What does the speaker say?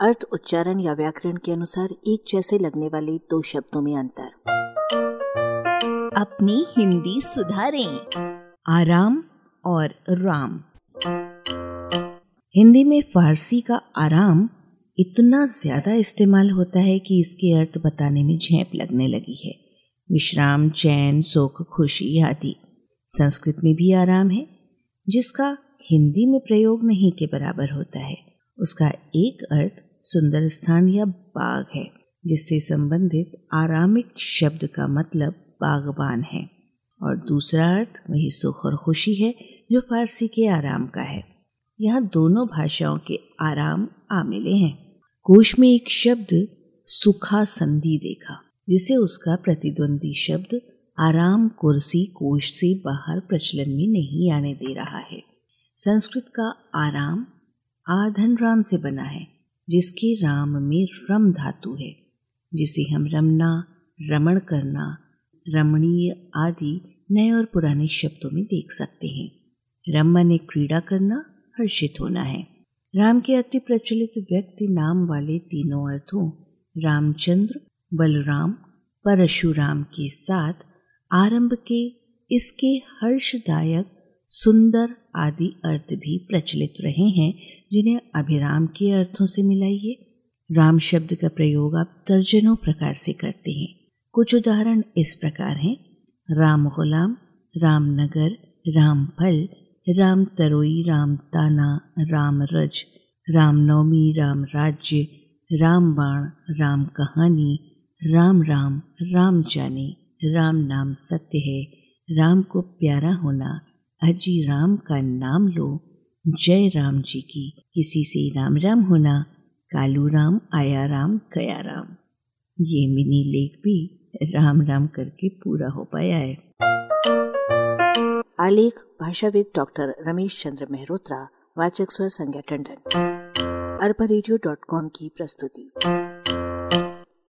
अर्थ, उच्चारण या व्याकरण के अनुसार एक जैसे लगने वाले दो शब्दों में अंतर। अपनी हिंदी सुधारें, आराम और राम। हिंदी में फारसी का आराम इतना ज़्यादा इस्तेमाल होता है कि इसके अर्थ बताने में झेप लगने लगी है। विश्राम, चैन सुख खुशी आदि। संस्कृत में भी आराम है, जिसका हिंदी में प्रयोग नहीं के बराबर होता है। उसका एक अर्थ सुंदर स्थान या बाग है, जिससे संबंधित आरामिक शब्द का मतलब बागबान है। और दूसरा अर्थ वही सुख और खुशी है, जो फारसी के आराम का है। यहाँ दोनों भाषाओं के आराम आमिले हैं। कोश में एक शब्द सुखा संधि देखा, जिसे उसका प्रतिद्वंदी शब्द आराम कुर्सी कोश से बाहर प्रचलन में नहीं आने दे रहा है। संस्कृत का आराम आधन राम से बना है। जिसके राम में रम धातु है, जिसे हम रमना, रमण करना, रमणीय आदि नए और पुराने शब्दों में देख सकते हैं। रम माने क्रीड़ा करना, हर्षित होना है। राम के अति प्रचलित व्यक्ति नाम वाले तीनों अर्थों, रामचंद्र, बलराम, परशुराम के साथ आरंभ के इसके हर्षदायक सुंदर आदि अर्थ भी प्रचलित रहे हैं, जिन्हें अभिराम के अर्थों से मिलाइए। राम शब्द का प्रयोग आप दर्जनों प्रकार से करते हैं। कुछ उदाहरण इस प्रकार हैं। राम गुलाम रामनगर राम फल, राम तरोई, राम ताना, राम रज रामनवमी राम राज्य, राम बाण, राम कहानी, राम राम राम जाने, राम नाम सत्य है, राम को प्यारा होना अजी राम का नाम लो। जय राम जी की। किसी से राम राम होना, कालू राम, आया राम, गया राम। ये मिनी लेख भी राम राम करके पूरा हो पाया है। आलेख भाषाविद डॉक्टर रमेश चंद्र मेहरोत्रा, वाचक स्वर संज्ञा टंडन। अरबा की प्रस्तुति।